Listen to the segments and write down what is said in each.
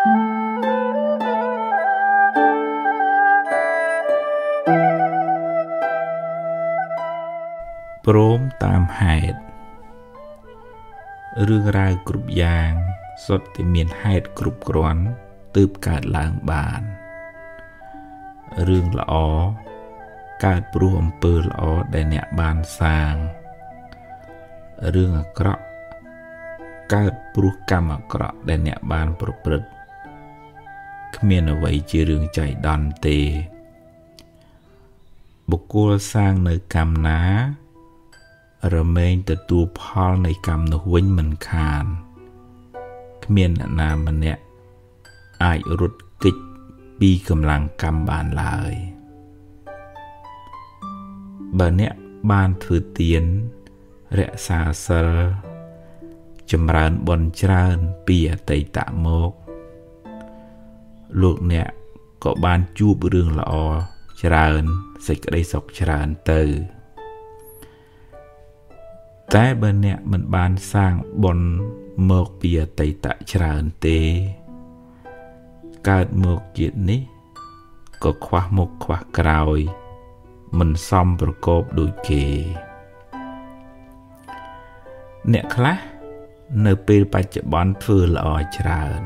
ព្រមតាមហេតុរឿងរ៉ាវគ្រប់យ៉ាងសុទ្ធតែមានហេតុគ្រប់គ្រាន់ទើបកើតឡើងបានរឿងល្អកើតព្រោះអំពើល្អដែលអ្នកបានសាងរឿងអាក្រក់កើតព្រោះកម្មអាក្រក់ដែលអ្នកបានប្រព្រឹត្ត គ្មានអ្វីជារឿងចៃដន្យទេ បុគ្គលសាងនៅកម្មណា រមែងទទួលផលនៃកម្មនោះវិញមិនខាន គ្មានអ្នកណាម្នាក់អាចរត់គេចពីកម្លាំងកម្មបានឡើយបើអ្នកបានធ្វើទានរក្សាសិលចម្រើនបុណ្យច្រើនពីអតីតមក លោកអ្នកក៏បានជួបរឿងល្អច្រើនសេចក្តីសុខច្រើនទៅតែបើអ្នកមិនបានសាងបុណ្យមកពីអតីតច្រើនទេ កើតមកជាតិនេះក៏ខ្វះមុខខ្វះក្រោយ មិនសមប្រកបដូចគេ អ្នកខ្លះនៅពេលបច្ចុប្បន្នធ្វើល្អច្រើន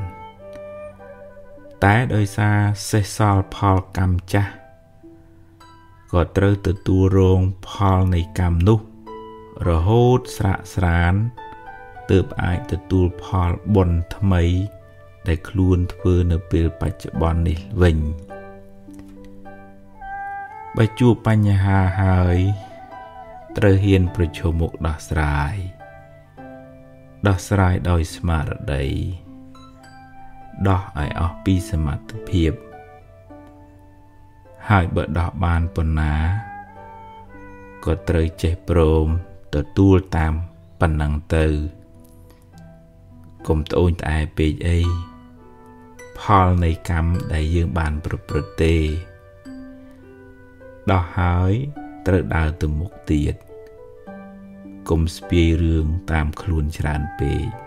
តែដោយសារសេះសល់ផលកម្មចាស់ក៏ត្រូវទទួលរងផលនៃកម្មនោះ រហូតស្រាក់ស្រានទើបអាចទទួលផលបុណ្យថ្មី ដែលខ្លួនធ្វើនៅពេលបច្ចុប្បន្ននេះវិញបើជួបបញ្ហាហើយត្រូវហ៊ានប្រឈមមុខដោះស្រាយដោះស្រាយដោយស្មារតី ដោះឲ្យអស់ពីសមត្ថភាព ហើយបើដោះបានប៉ុណ្ណាក៏ត្រូវចេះព្រមទទួលតាមប៉ុណ្ណឹងទៅកុំត្អូញត្អែពេកអីផលនៃកម្មដែលយើងបានប្រព្រឹត្តទេដោះហើយត្រូវដើរទៅមុខទៀតកុំស្ពាយរឿងតាមខ្លួនច្រើនពេក